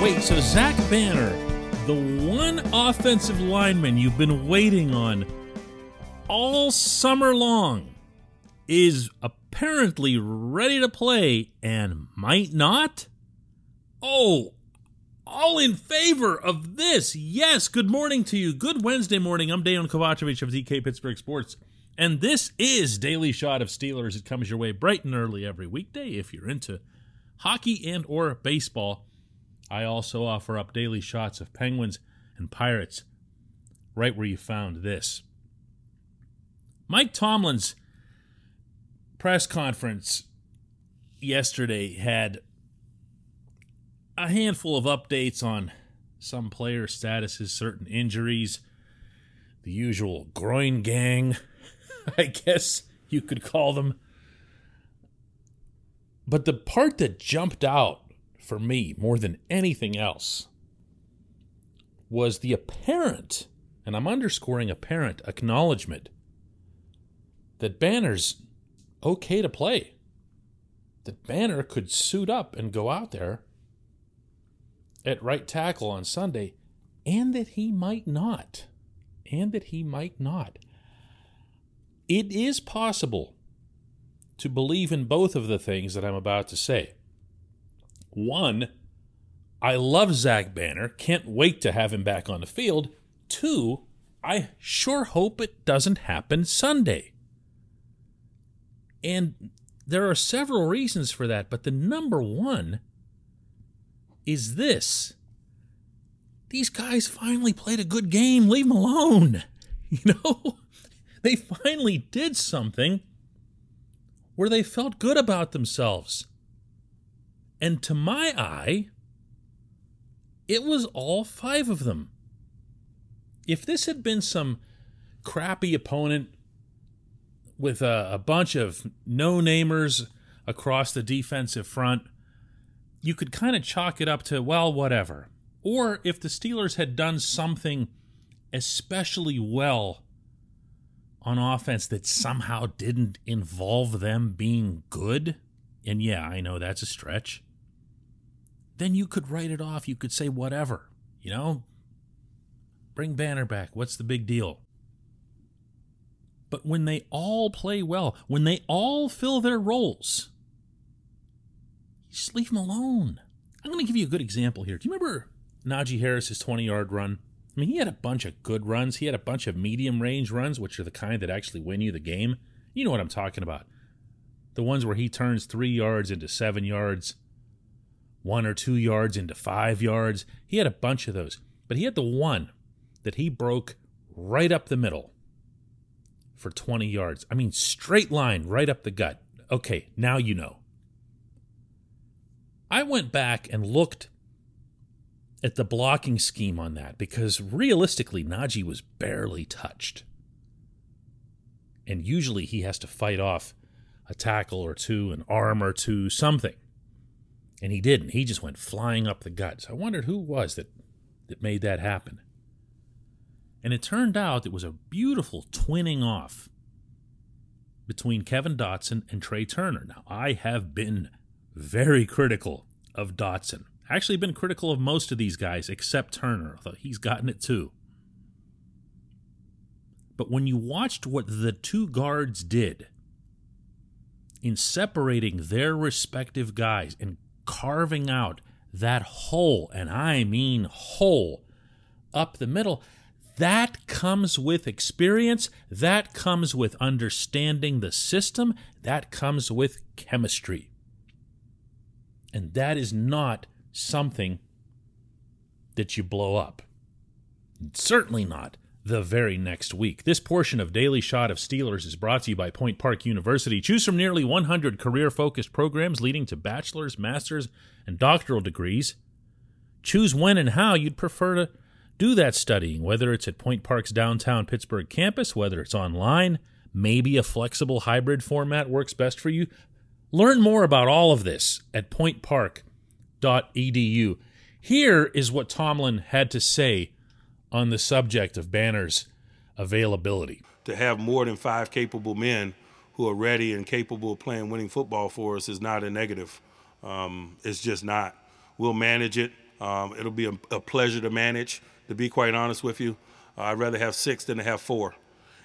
Wait, so Zach Banner, the one offensive lineman you've been waiting on all summer long, is apparently ready to play and might not? Oh, all in favor of this. Yes, good morning to you. Good Wednesday morning. I'm Dejan Kovacevic of DK Pittsburgh Sports. And this is Daily Shot of Steelers. It comes your way bright and early every weekday if you're into hockey and or baseball. I also offer up daily shots of Penguins and Pirates right where you found this. Mike Tomlin's press conference yesterday had a handful of updates on some player statuses, certain injuries, the usual groin gang, I guess you could call them. But the part that jumped out for me more than anything else was the apparent, and I'm underscoring apparent, acknowledgement that Banner's okay to play. That Banner could suit up and go out there at right tackle on Sunday, and that he might not. And that he might not. It is possible to believe in both of the things that I'm about to say. One, I love Zach Banner. Can't wait to have him back on the field. Two, I sure hope it doesn't happen Sunday. And there are several reasons for that, but the number one is this. These guys finally played a good game. Leave them alone. You know, they finally did something where they felt good about themselves. And to my eye, it was all five of them. If this had been some crappy opponent with a, a bunch of no namers across the defensive front, you could kind of chalk it up to, well, whatever. Or if the Steelers had done something especially well on offense that somehow didn't involve them being good, and yeah, I know that's a stretch, then you could write it off. You could say whatever, you know? Bring Banner back. What's the big deal? But when they all play well, when they all fill their roles, just leave them alone. I'm going to give you a good example here. Do you remember Najee Harris's 20 yard run? I mean, he had a bunch of good runs. He had a bunch of medium range runs, which are the kind that actually win you the game. You know what I'm talking about. The ones where he turns three yards into seven yards, one or two yards into five yards. He had a bunch of those. But he had the one that he broke right up the middle for 20 yards. I mean, straight line right up the gut. Okay, now you know. I went back and looked at the blocking scheme on that because realistically, Najee was barely touched. And usually he has to fight off a tackle or two, an arm or two, something. And he didn't. He just went flying up the gut. So I wondered who was that that made that happen. And it turned out it was a beautiful twinning off between Kevin Dotson and Trai Turner. Now, I have been very critical of Dotson. Actually, been critical of most of these guys except Turner, although he's gotten it too. But when you watched what the two guards did in separating their respective guys and carving out that hole, and I mean hole, up the middle, that comes with experience. That comes with understanding the system. That comes with chemistry. And that is not something that you blow up. Certainly not the very next week. This portion of Daily Shot of Steelers is brought to you by Point Park University. Choose from nearly 100 career focused programs leading to bachelor's, master's, and doctoral degrees. Choose when and how you'd prefer to do that studying, whether it's at Point Park's downtown Pittsburgh campus, whether it's online, maybe a flexible hybrid format works best for you. Learn more about all of this at pointpark.edu. Here is what Tomlin had to say on the subject of Banner's availability. To have more than five capable men who are ready and capable of playing winning football for us is not a negative. Um, it's just not. We'll manage it. Um, it'll be a, a, pleasure to manage. To be quite honest with you, uh, I'd rather have six than to have four,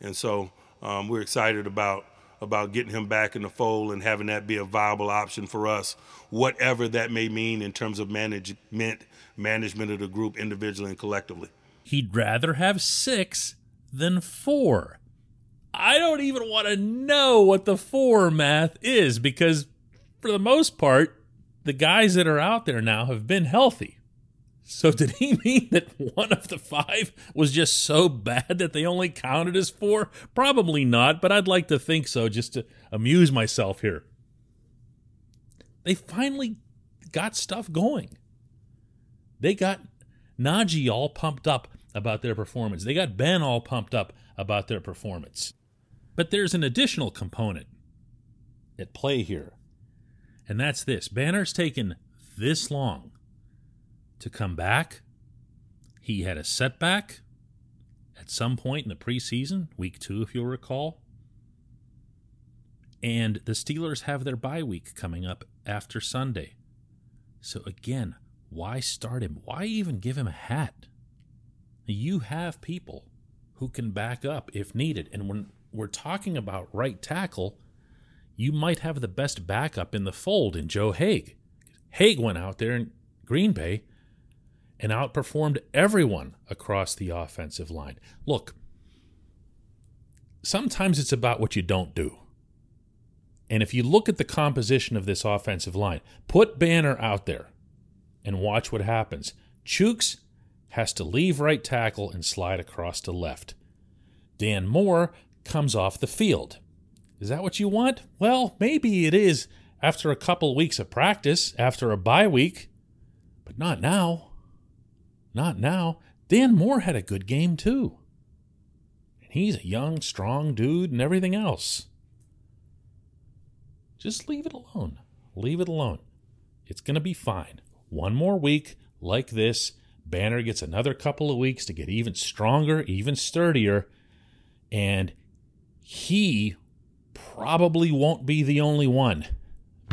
and so um, we're excited about about getting him back in the fold and having that be a viable option for us, whatever that may mean in terms of management management of the group individually and collectively. He'd rather have six than four. I don't even want to know what the four math is because, for the most part, the guys that are out there now have been healthy. So, did he mean that one of the five was just so bad that they only counted as four? Probably not, but I'd like to think so just to amuse myself here. They finally got stuff going. They got Najee all pumped up about their performance. They got Ben all pumped up about their performance. But there's an additional component at play here, and that's this Banner's taken this long to come back. He had a setback at some point in the preseason, week two, if you'll recall. And the Steelers have their bye week coming up after Sunday. So, again, why start him? Why even give him a hat? You have people who can back up if needed. And when we're talking about right tackle, you might have the best backup in the fold in Joe Haeg. Haeg went out there in Green Bay and outperformed everyone across the offensive line. Look, sometimes it's about what you don't do. And if you look at the composition of this offensive line, put Banner out there and watch what happens. Chooks has to leave right tackle and slide across to left. Dan Moore comes off the field. Is that what you want? Well, maybe it is after a couple weeks of practice, after a bye week, but not now. Not now. Dan Moore had a good game too. And he's a young, strong dude and everything else. Just leave it alone. Leave it alone. It's going to be fine. One more week like this, Banner gets another couple of weeks to get even stronger, even sturdier, and he probably won't be the only one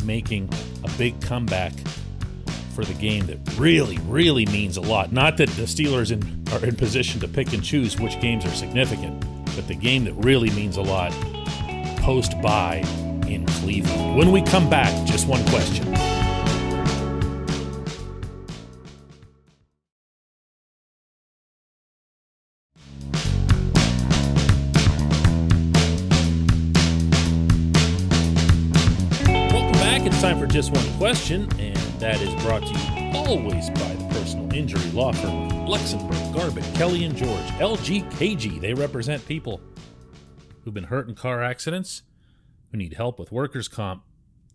making a big comeback for the game that really, really means a lot. Not that the Steelers in, are in position to pick and choose which games are significant, but the game that really means a lot post bye in Cleveland. When we come back, just one question. Time for just one question, and that is brought to you always by the personal injury law firm Luxenberg, Garbett, Kelly, and George, LGKG. They represent people who've been hurt in car accidents, who need help with workers' comp,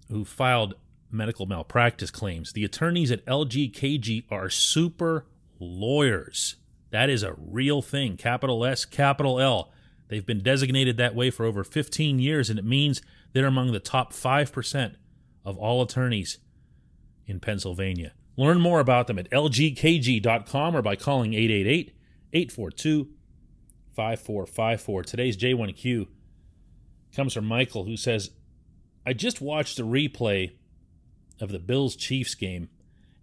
who filed medical malpractice claims. The attorneys at LGKG are super lawyers. That is a real thing. Capital S, capital L. They've been designated that way for over 15 years, and it means they're among the top 5% of all attorneys in Pennsylvania. Learn more about them at lgkg.com or by calling 888 842 5454. Today's J1Q comes from Michael, who says, I just watched a replay of the Bills Chiefs game,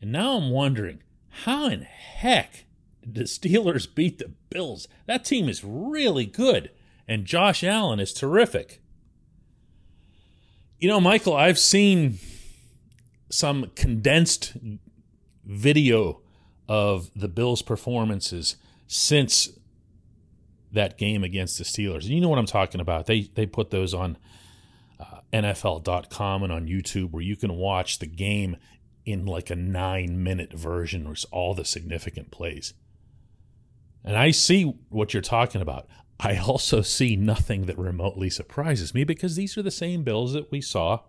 and now I'm wondering how in heck did the Steelers beat the Bills? That team is really good, and Josh Allen is terrific. You know, Michael, I've seen some condensed video of the Bills' performances since that game against the Steelers. You know what I'm talking about. They they put those on uh, NFL.com and on YouTube where you can watch the game in like a nine minute version with all the significant plays. And I see what you're talking about. I also see nothing that remotely surprises me because these are the same Bills that we saw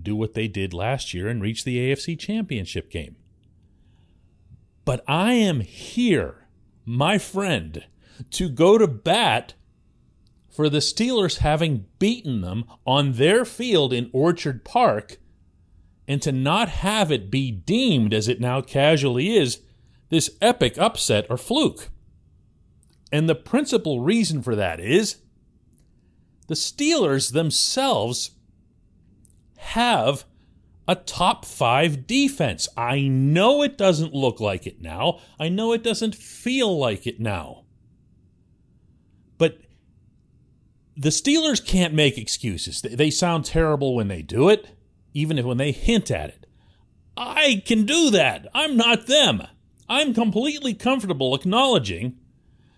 do what they did last year and reach the AFC Championship game. But I am here, my friend, to go to bat for the Steelers having beaten them on their field in Orchard Park and to not have it be deemed, as it now casually is, this epic upset or fluke. And the principal reason for that is the Steelers themselves have a top five defense. I know it doesn't look like it now. I know it doesn't feel like it now. But the Steelers can't make excuses. They sound terrible when they do it, even if when they hint at it. I can do that. I'm not them. I'm completely comfortable acknowledging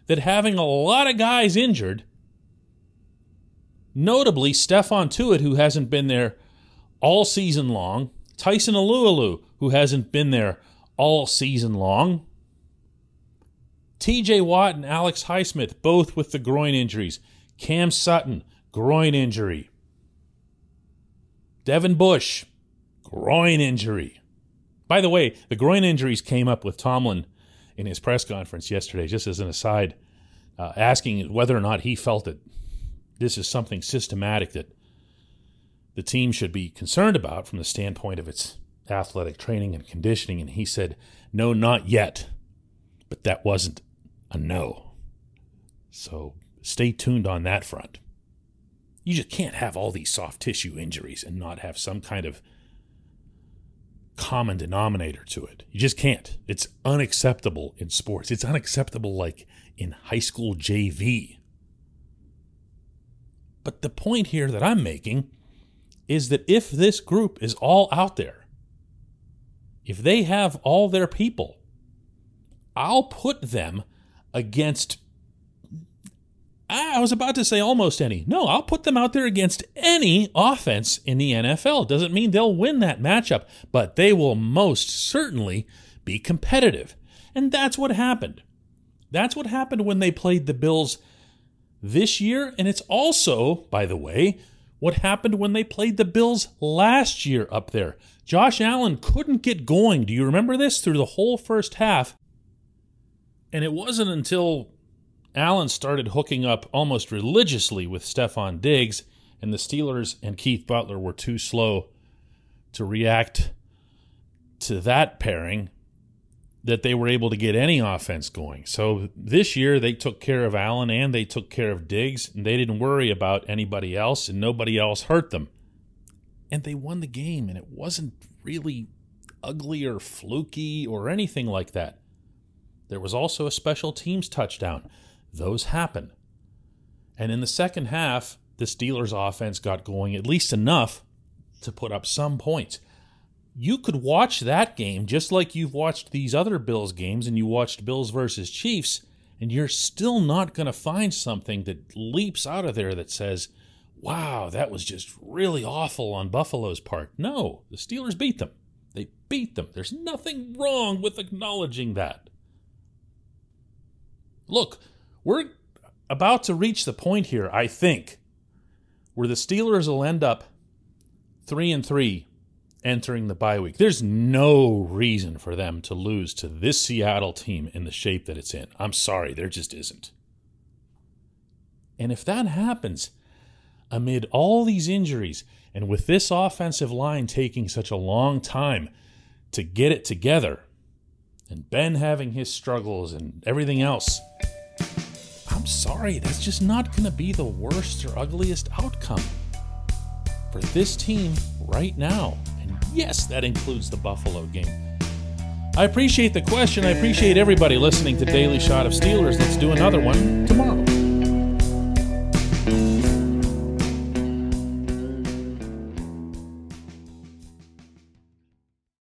that having a lot of guys injured, notably Stephon Tuitt, who hasn't been there all season long, Tyson Alualu, who hasn't been there all season long, TJ Watt and Alex Highsmith, both with the groin injuries, Cam Sutton, groin injury, Devin Bush, groin injury. By the way, the groin injuries came up with Tomlin in his press conference yesterday, just as an aside, uh, asking whether or not he felt that this is something systematic that the team should be concerned about from the standpoint of its athletic training and conditioning. And he said, No, not yet. But that wasn't a no. So stay tuned on that front. You just can't have all these soft tissue injuries and not have some kind of common denominator to it. You just can't. It's unacceptable in sports. It's unacceptable like in high school JV. But the point here that I'm making is that if this group is all out there, if they have all their people, I'll put them against I was about to say almost any. No, I'll put them out there against any offense in the NFL. Doesn't mean they'll win that matchup, but they will most certainly be competitive. And that's what happened. That's what happened when they played the Bills this year. And it's also, by the way, what happened when they played the Bills last year up there. Josh Allen couldn't get going. Do you remember this? Through the whole first half. And it wasn't until Allen started hooking up almost religiously with Stefon Diggs, and the Steelers and Keith Butler were too slow to react to that pairing that they were able to get any offense going. So this year they took care of Allen and they took care of Diggs, and they didn't worry about anybody else, and nobody else hurt them. And they won the game, and it wasn't really ugly or fluky or anything like that. There was also a special teams touchdown those happen. And in the second half, the Steelers' offense got going at least enough to put up some points. You could watch that game just like you've watched these other Bills games and you watched Bills versus Chiefs, and you're still not going to find something that leaps out of there that says, wow, that was just really awful on Buffalo's part. No, the Steelers beat them. They beat them. There's nothing wrong with acknowledging that. Look, we're about to reach the point here, I think, where the Steelers will end up three and three entering the bye week. There's no reason for them to lose to this Seattle team in the shape that it's in. I'm sorry, there just isn't. And if that happens, amid all these injuries, and with this offensive line taking such a long time to get it together, and Ben having his struggles and everything else, I'm sorry, that's just not going to be the worst or ugliest outcome for this team right now. And yes, that includes the Buffalo game. I appreciate the question. I appreciate everybody listening to Daily Shot of Steelers. Let's do another one tomorrow.